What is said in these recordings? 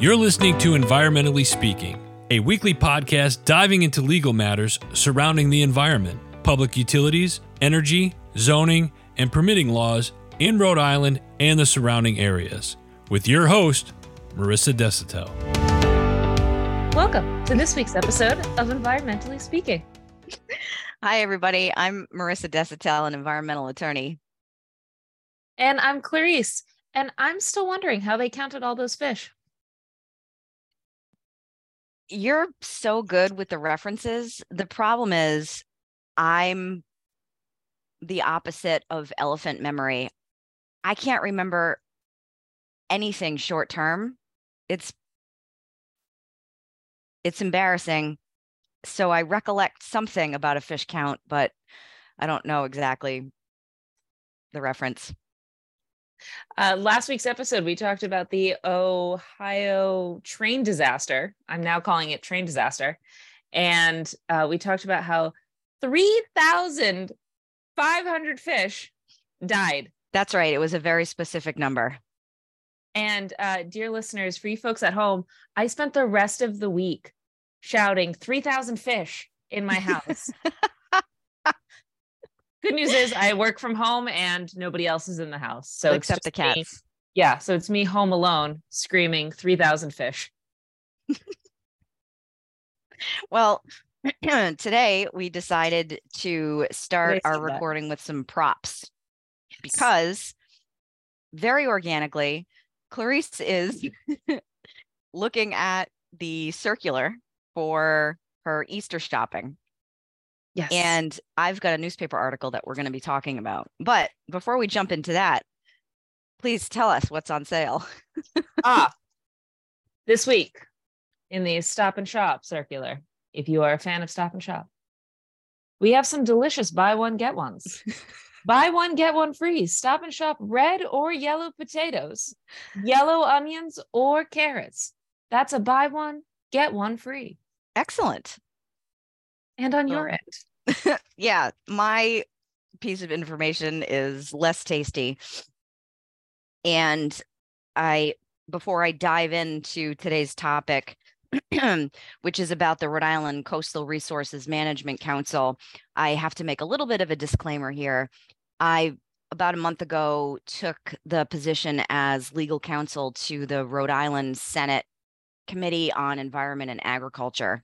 You're listening to Environmentally Speaking, a weekly podcast diving into legal matters surrounding the environment, public utilities, energy, zoning, and permitting laws in Rhode Island and the surrounding areas. With your host, Marissa Desautel. Welcome to this week's episode of Environmentally Speaking. Hi, everybody. I'm Marissa Desautel, an environmental attorney. And I'm Clarice, and I'm still wondering how they counted all those fish. You're so good with the references. The problem is, I'm the opposite of elephant memory. I can't remember anything short term. It's it's embarrassing. So I recollect something about a fish count, but I don't know exactly the reference. Uh, last week's episode, we talked about the Ohio train disaster. I'm now calling it train disaster. And uh, we talked about how 3,500 fish died. That's right. It was a very specific number. And uh, dear listeners, for you folks at home, I spent the rest of the week shouting 3,000 fish in my house. Good news is I work from home and nobody else is in the house. So except the cats. Me. Yeah. So it's me home alone screaming 3,000 fish. well, today we decided to start our recording with some props yes. because very organically, Clarice is looking at the circular for her Easter shopping. Yes. And I've got a newspaper article that we're going to be talking about. But before we jump into that, please tell us what's on sale. ah, this week in the Stop and Shop circular, if you are a fan of Stop and Shop, we have some delicious buy one, get ones. buy one, get one free. Stop and Shop red or yellow potatoes, yellow onions, or carrots. That's a buy one, get one free. Excellent and on your um, end. yeah, my piece of information is less tasty. And I, before I dive into today's topic, which is about the Rhode Island Coastal Resources Management Council, I have to make a little bit of a disclaimer here. I about a month ago took the position as legal counsel to the Rhode Island Senate Committee on Environment and Agriculture.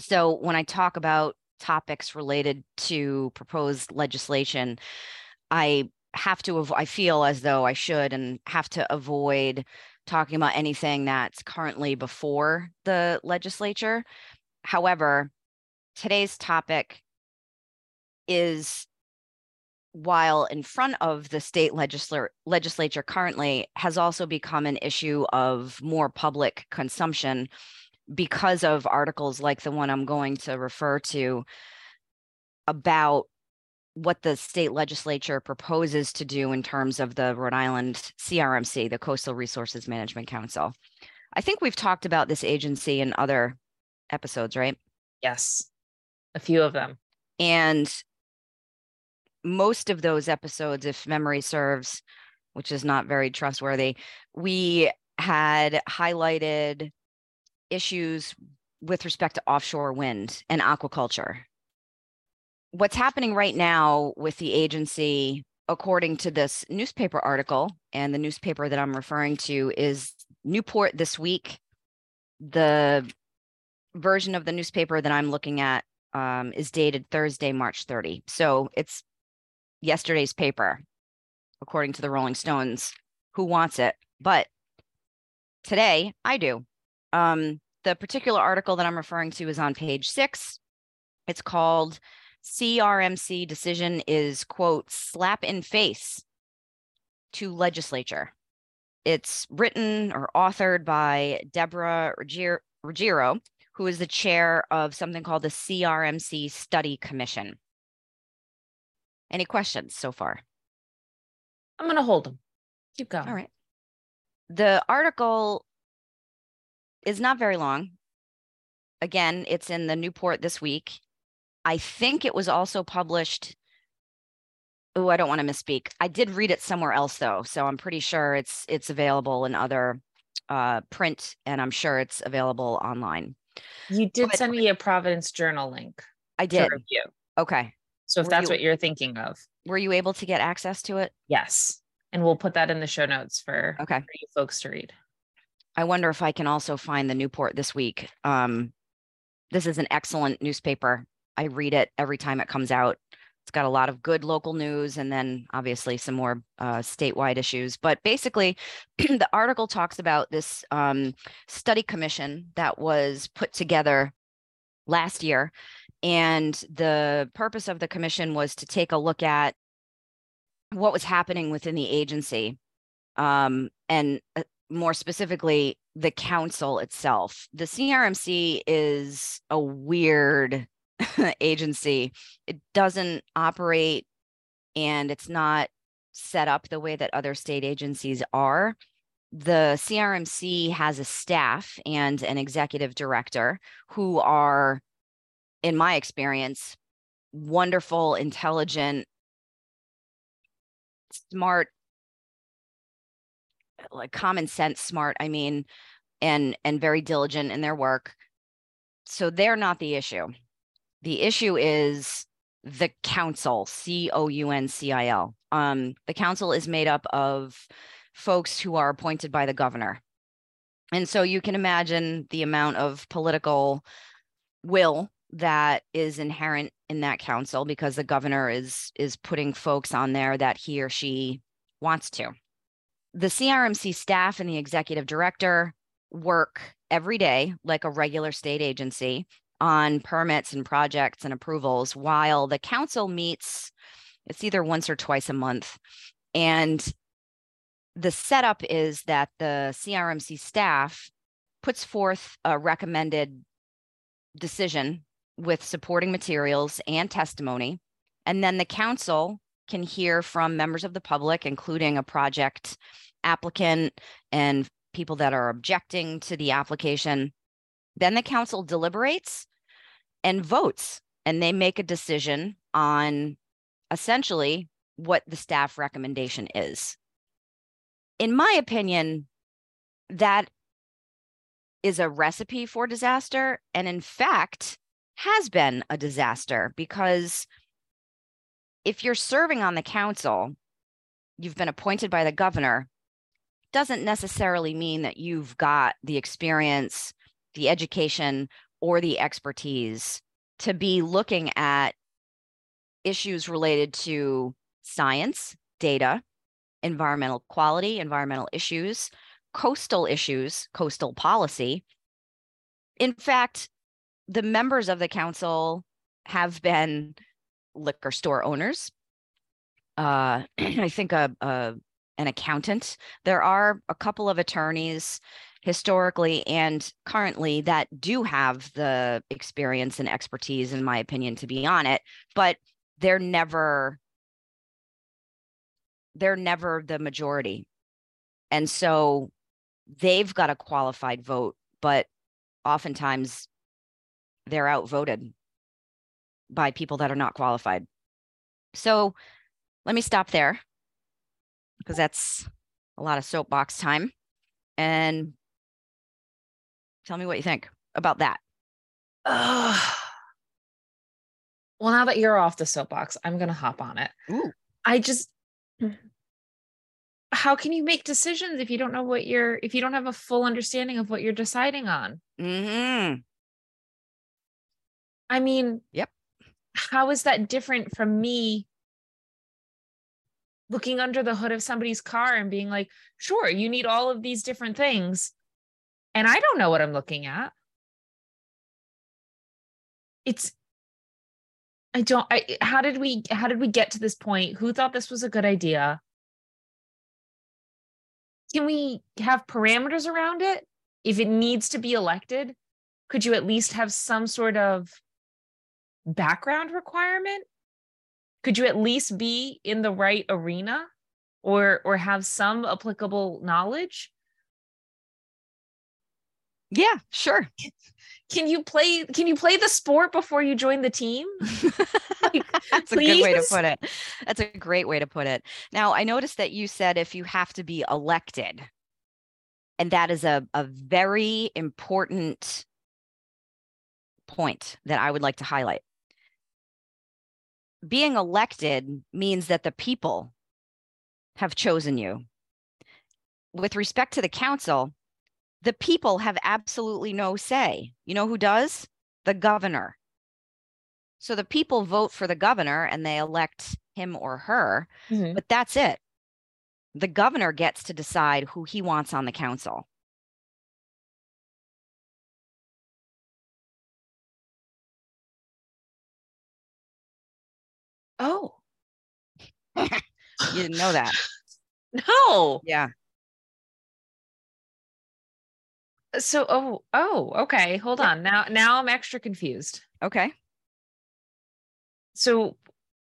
So when I talk about topics related to proposed legislation, I have to, av- I feel as though I should and have to avoid talking about anything that's currently before the legislature. However, today's topic is while in front of the state legisl- legislature currently has also become an issue of more public consumption because of articles like the one I'm going to refer to about what the state legislature proposes to do in terms of the Rhode Island CRMC, the Coastal Resources Management Council. I think we've talked about this agency in other episodes, right? Yes, a few of them. And most of those episodes, if memory serves, which is not very trustworthy, we had highlighted issues with respect to offshore wind and aquaculture. What's happening right now with the agency, according to this newspaper article, and the newspaper that I'm referring to is Newport This Week. The version of the newspaper that I'm looking at um, is dated Thursday, March 30. So it's yesterday's paper, according to the Rolling Stones. Who wants it? But today I do. Um, the particular article that I'm referring to is on page six. It's called CRMC decision is, quote, slap in face to legislature. It's written or authored by Deborah Ruggiero, who is the chair of something called the CRMC Study Commission. Any questions so far? I'm going to hold them. Keep going. All right. The article is not very long. Again, it's in the Newport this week. I think it was also published. Oh, I don't want to misspeak. I did read it somewhere else though, so I'm pretty sure it's it's available in other uh, print, and I'm sure it's available online. You did But- send me a Providence Journal link I did. review. Okay. So if Were that's you- what you're thinking of, Were you able to get access to it? yes. And we'll put that in the show notes for, Okay. for you folks to read. I wonder if I can also find the Newport this week. Um, this is an excellent newspaper. I read it every time it comes out. It's got a lot of good local news and then obviously some more uh, statewide issues. But basically, the article talks about this um, study commission that was put together last year. And the purpose of the commission was to take a look at what was happening within the agency um, and uh, more specifically, the council itself. The CRMC is a weird agency. It doesn't operate and it's not set up the way that other state agencies are. The CRMC has a staff and an executive director who are, in my experience, wonderful, intelligent, smart like common sense smart i mean and and very diligent in their work. So they're not the issue. The issue is the council c-o-u-n-c-i-l um the council is made up of folks who are appointed by the governor. And so you can imagine the amount of political will that is inherent in that council because the governor is is putting folks on there that he or she wants to the CRMC staff and the executive director work every day like a regular state agency on permits and projects and approvals while the council meets it's either once or twice a month. And the setup is that the CRMC staff puts forth a recommended decision with supporting materials and testimony. And then the council can hear from members of the public including a project applicant and people that are objecting to the application. Then the council deliberates and votes, and they make a decision on essentially what the staff recommendation is. In my opinion, that is a recipe for disaster, and in fact, has been a disaster because if you're serving on the council, you've been appointed by the governor, doesn't necessarily mean that you've got the experience, the education, or the expertise to be looking at issues related to science, data, environmental quality, environmental issues, coastal issues, coastal policy. In fact, the members of the council have been liquor store owners. Uh, I think a, a an accountant. There are a couple of attorneys historically and currently that do have the experience and expertise, in my opinion, to be on it, but they're never they're never the majority. And so they've got a qualified vote, but oftentimes they're outvoted by people that are not qualified. So let me stop there because that's a lot of soapbox time. And tell me what you think about that. Ugh. Well, now that you're off the soapbox, I'm going to hop on it. Ooh. I just, how can you make decisions if you don't know what you're, if you don't have a full understanding of what you're deciding on? Mm-hmm. I mean, Yep. How is that different from me looking under the hood of somebody's car and being like, sure, you need all of these different things. And I don't know what I'm looking at. It's, I don't, I, how did we, how did we get to this point? Who thought this was a good idea? Can we have parameters around it? If it needs to be elected, could you at least have some sort of background requirement? Could you at least be in the right arena or or have some applicable knowledge? Yeah, sure. Can you play can you play the sport before you join the team? That's a good way to put it. That's a great way to put it. Now, I noticed that you said if you have to be elected. And that is a, a very important point that I would like to highlight. Being elected means that the people have chosen you. With respect to the council, the people have absolutely no say. You know who does? The governor. So the people vote for the governor and they elect him or her, Mhm. but that's it. The governor gets to decide who he wants on the council. Oh You didn't know that. no. Yeah. Uh, so oh oh okay. Hold Yeah. on. Now now I'm extra confused. Okay. So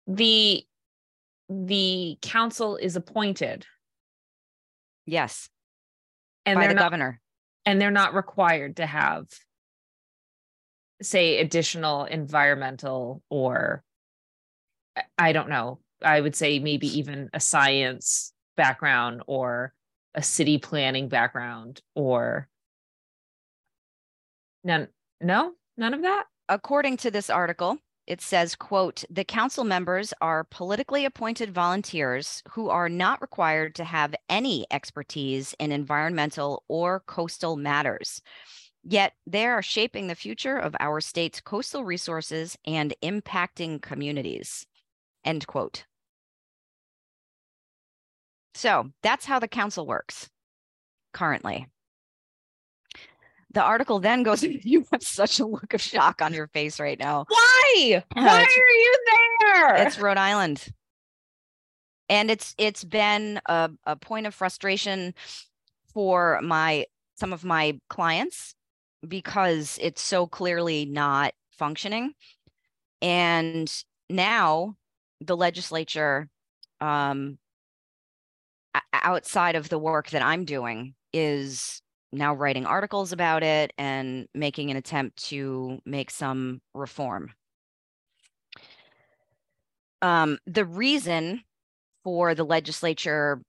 the the council is appointed Yes. and by the not governor. and they're not required to have say additional environmental or I- don't know. I would say maybe even a science background or a city planning background or none no none of that according to this article, it says, quote, the council members are politically appointed volunteers who are not required to have any expertise in environmental or coastal matters. Yet they are shaping the future of our state's coastal resources and impacting communities. End quote. So that's how the council works currently. The article then goes, you have such a look of shock on your face right now. why why It's- are you there It's Rhode Island. And it's it's been a, a point of frustration for my some of my clients because it's so clearly not functioning. And now the legislature um outside of the work that I'm doing is now writing articles about it and making an attempt to make some reform. Um, the reason for the legislature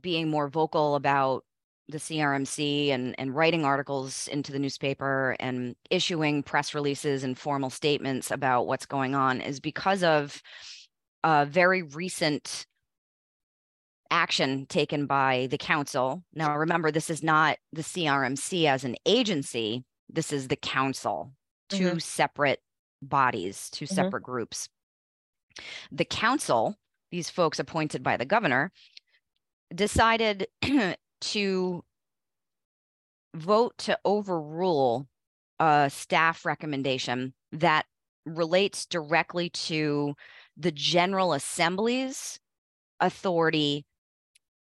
being more vocal about the CRMC and, and writing articles into the newspaper and issuing press releases and formal statements about what's going on is because of a very recent action taken by the council. Now, remember, this is not the CRMC as an agency, this is the council, 2 separate bodies, 2 Mhm. separate groups. The council, these folks appointed by the governor, decided to vote to overrule a staff recommendation that relates directly to the General Assembly's authority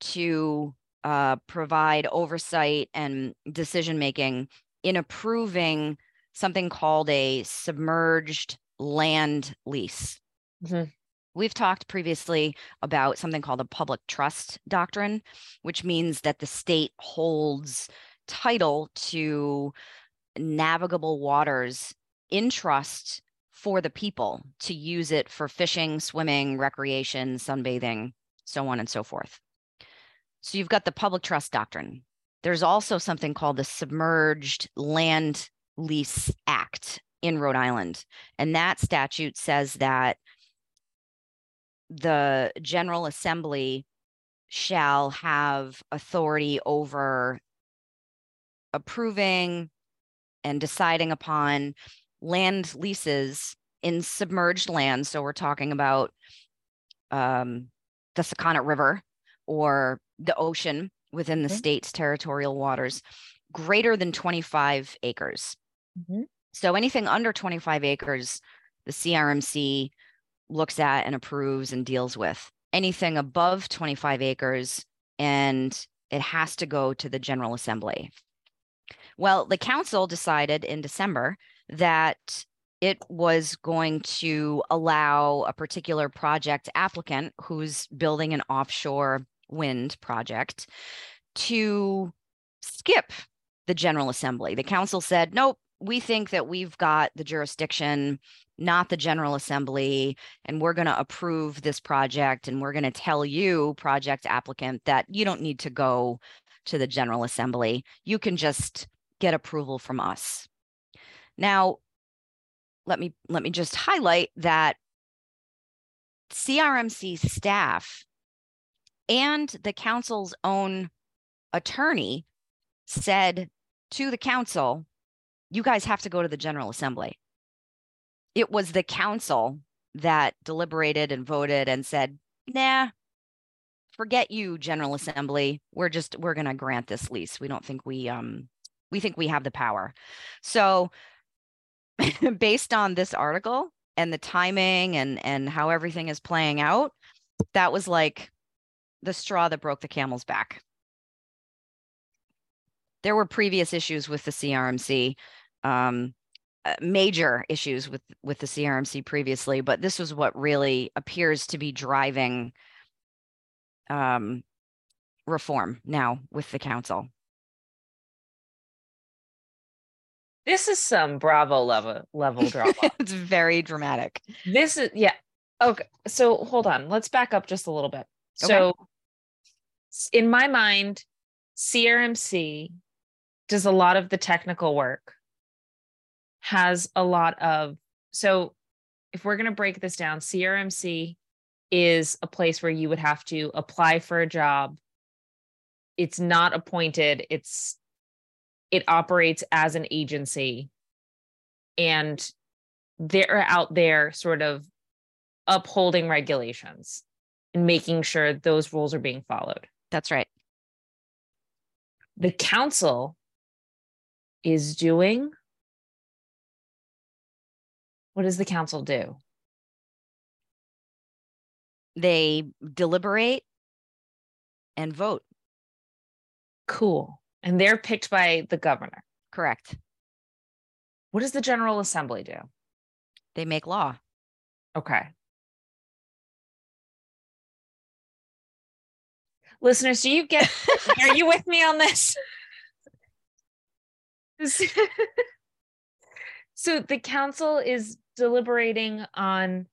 to uh, provide oversight and decision making in approving something called a submerged land lease. Mhm. We've talked previously about something called a public trust doctrine, which means that the state holds title to navigable waters in trust for the people to use it for fishing, swimming, recreation, sunbathing, so on and so forth. So you've got the public trust doctrine. There's also something called the Submerged Land Lease Act in Rhode Island. And that statute says that the General Assembly shall have authority over approving and deciding upon land leases in submerged lands. So we're talking about um, the Sakonnet River or the ocean within the Okay. state's territorial waters greater than 25 acres. Mhm. So anything under 25 acres, the CRMC looks at and approves and deals with. Anything above 25 acres, and it has to go to the General Assembly. Well, the council decided in December that it was going to allow a particular project applicant who's building an offshore wind project to skip the General Assembly. The council said, nope, we think that we've got the jurisdiction, not the General Assembly, and we're going to approve this project. And we're going to tell you, project applicant, that you don't need to go to the General Assembly. You can just get approval from us. Now, let me let me just highlight that CRMC staff and the council's own attorney said to the council, you guys have to go to the General Assembly. It was the council that deliberated and voted and said, nah, forget you, General Assembly. We're just, we're going to grant this lease. We don't think we, um, we think we have the power. So based on this article and the timing and, and how everything is playing out, that was like the straw that broke the camel's back. There were previous issues with the CRMC, um, uh, major issues with with the CRMC previously, but this was what really appears to be driving um, reform now with the council. This is some Bravo level level drama. it's very dramatic. This is yeah. Okay, so hold on. Let's back up just a little bit. Okay. So, in my mind, CRMC does a lot of the technical work. Has a lot of so. If we're going to break this down, CRMC is a place where you would have to apply for a job. It's not appointed. It's it operates as an agency and they're out there sort of upholding regulations and making sure those rules are being followed. That's right. The council is doing what does the council do? They deliberate and vote. Cool. And they're picked by the governor. Correct. What does the General Assembly do? They make law. Okay. Listeners, do you get are you with me on this? so the council is deliberating on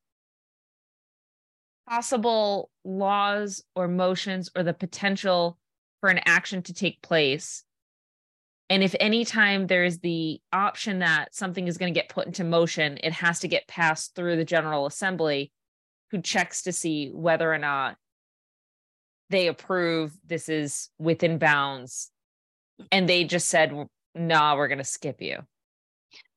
possible laws or motions or the potential for an action to take place. And if any time there's the option that something is going to get put into motion, it has to get passed through the General Assembly, who checks to see whether or not they approve this is within bounds. And they just said, nah, we're going to skip you.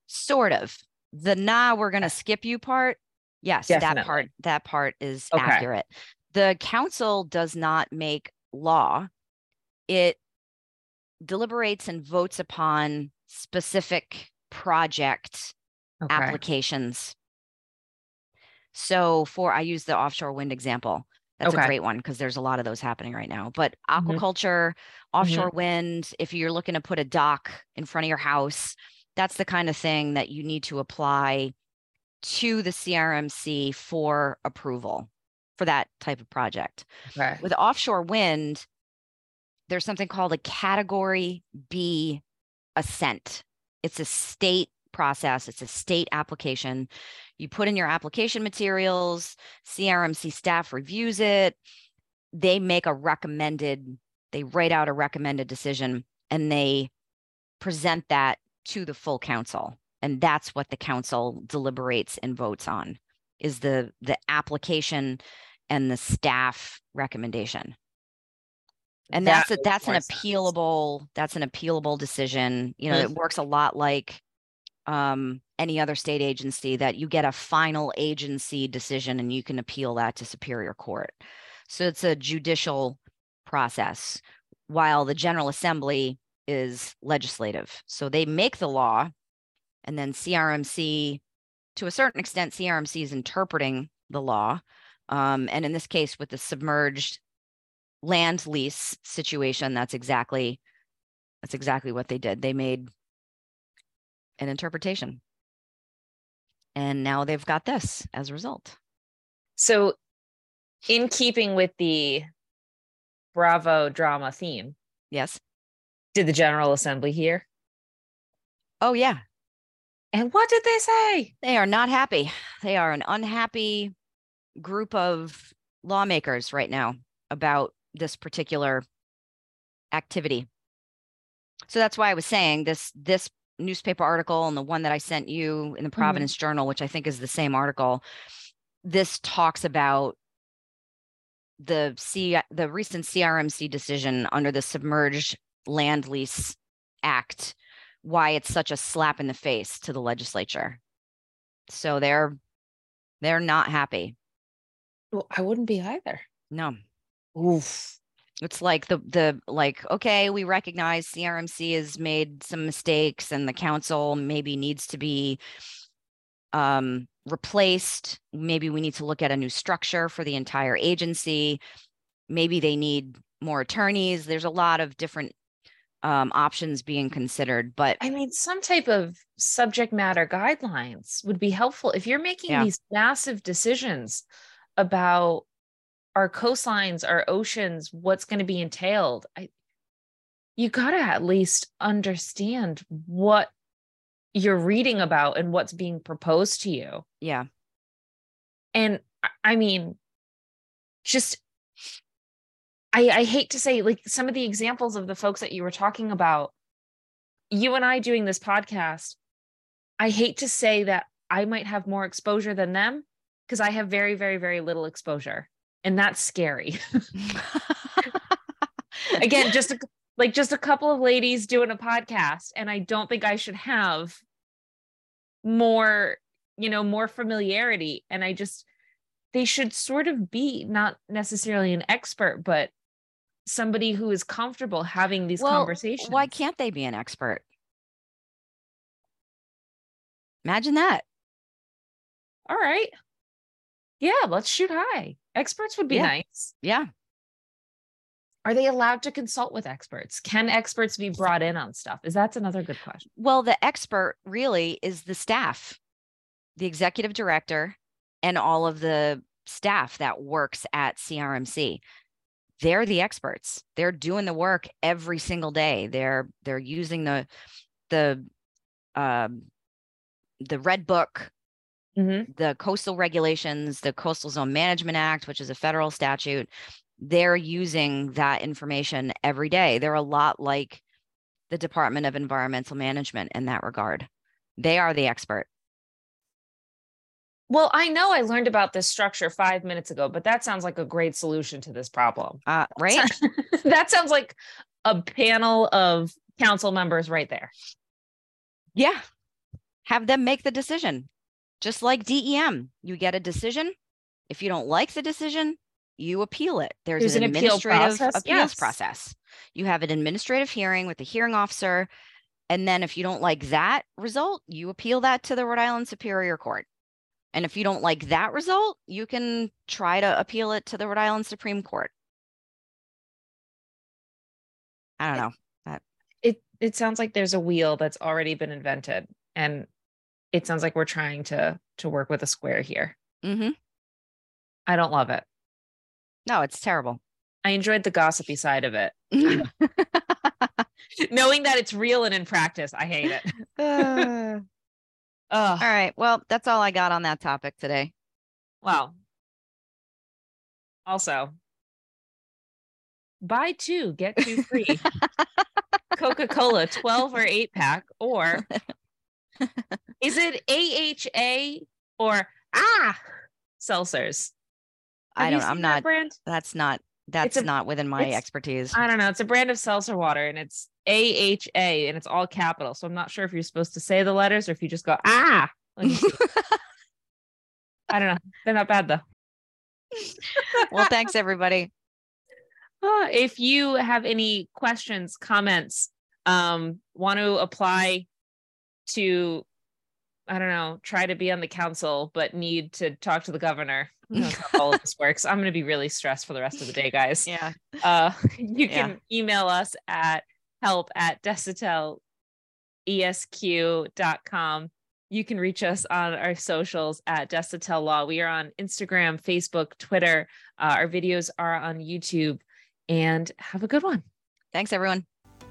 Sort of. The nah, we're going to skip you part. Yes, that part that part is Okay. accurate. The council does not make law. It deliberates and votes upon specific project Okay. applications. So for I use the offshore wind example. That's Okay. a great one because there's a lot of those happening right now. But Mhm. aquaculture, offshore wind, if you're looking to put a dock in front of your house, that's the kind of thing that you need to apply to the CRMC for approval for that type of project. Okay. With offshore wind, there's something called a category B assent. It's a state process, it's a state application. You put in your application materials, CRMC staff reviews it. They make a recommended, they write out a recommended decision and they present that to the full council. And that's what the council deliberates and votes on is the the application and the staff recommendation. And That that's a, that's an more sense. appealable that's an appealable decision. You know, it works a lot like um, any other state agency that you get a final agency decision and you can appeal that to Superior Court. So it's a judicial process, while the General Assembly is legislative. So they make the law, and then CRMC, to a certain extent, CRMC is interpreting the law. Um, and in this case, with the submerged land lease situation, that's exactly that's exactly what they did. They made an interpretation. And now they've got this as a result. So, in keeping with the Bravo drama theme, Yes. did the General Assembly hear? Oh, yeah. And what did they say? They are not happy. They are an unhappy group of lawmakers right now about this particular activity. So that's why I was saying this this newspaper article and the one that I sent you in the mm-hmm. Providence Journal, which I think is the same article, this talks about the C the recent CRMC decision under the Submerged Land Lease Act, why it's such a slap in the face to the legislature. So they're they're not happy. Well, I wouldn't be either. No. Oof. It's like the the like okay, we recognize CRMC has made some mistakes and the council maybe needs to be um replaced. Maybe we need to look at a new structure for the entire agency. Maybe they need more attorneys. There's a lot of different um, options being considered, but I mean, some type of subject matter guidelines would be helpful if you're making Yeah. these massive decisions about our coastlines, our oceans, what's going to be entailed. I, you got to at least understand what you're reading about and what's being proposed to you. yeah, And I- mean, just I, I hate to say like some of the examples of the folks that you were talking about, you and I doing this podcast, I hate to say that I might have more exposure than them because I have very, very, very little exposure. And that's scary. Again, just a, like just a couple of ladies doing a podcast. And I don't think I should have more, you know, more familiarity. And I just, they should sort of be not necessarily an expert, but somebody who is comfortable having these Well, conversations. why can't they be an expert? Imagine that. All right. Yeah, let's shoot high. Experts would be Yeah. nice. Yeah. Are they allowed to consult with experts? Can experts be brought in on stuff? Is that's another good question. Well, the expert really is the staff, the executive director, and all of the staff that works at CRMC. They're the experts. They're doing the work every single day. They're they're using the the um, the red book, Mhm. the coastal regulations, the Coastal Zone Management Act, which is a federal statute. They're using that information every day. They're a lot like the Department of Environmental Management in that regard. They are the expert. Well, I know I learned about this structure five minutes ago, but that sounds like a great solution to this problem. Uh, right? that sounds like a panel of council members right there. yeah. Have them make the decision. Just like DEM, you get a decision. If you don't like the decision, you appeal it. There's, There's an, an appeal administrative process, appeals yes. process. You have an administrative hearing with the hearing officer. And then if you don't like that result, you appeal that to the Rhode Island Superior Court. And if you don't like that result, you can try to appeal it to the Rhode Island Supreme Court. I don't know. It it sounds like there's a wheel that's already been invented, and it sounds like we're trying to to work with a square here. Mm-hmm. I don't love it. No, it's terrible. I enjoyed the gossipy side of it. Knowing that it's real and in practice, I hate it. Uh, all right. Well, that's all I got on that topic today. wow. Also, buy two, get two free. Coca Cola 12 or 8 pack, or is it AHA or ah seltzers? Have I don't. I'm seen that not. brand. That's not. That's a- not within my expertise. I don't know. It's a brand of seltzer water and it's AHA and it's all capital. So I'm not sure if you're supposed to say the letters or if you just go ah. when you see it. I don't know. They're not bad though. well, thanks everybody. Uh, if you have any questions, comments, um, want to apply to, I don't know, try to be on the council, but need to talk to the governor. How all of this works? I'm going to be really stressed for the rest of the day, guys. Yeah. Uh, you Yeah. can email us at help at desautelesq.com. You can reach us on our socials at Desautel Law. We are on Instagram, Facebook, Twitter. Uh, our videos are on YouTube. And have a good one. Thanks everyone.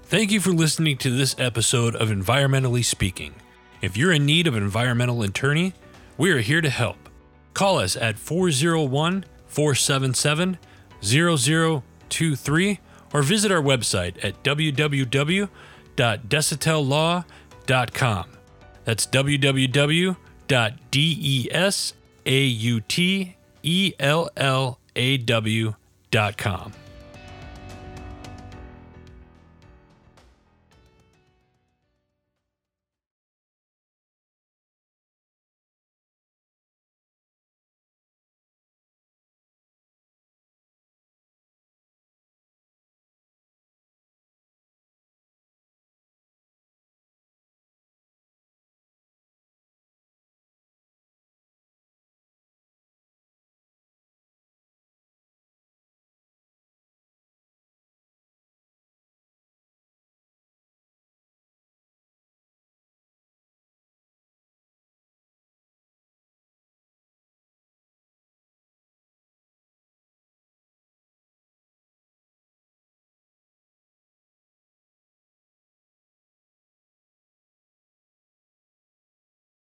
Thank you for listening to this episode of Environmentally Speaking. If you're in need of an environmental attorney, we are here to help. Call us at 401 477 0023 or visit our website at www.desautellaw.com. That's www.desautellaw.com.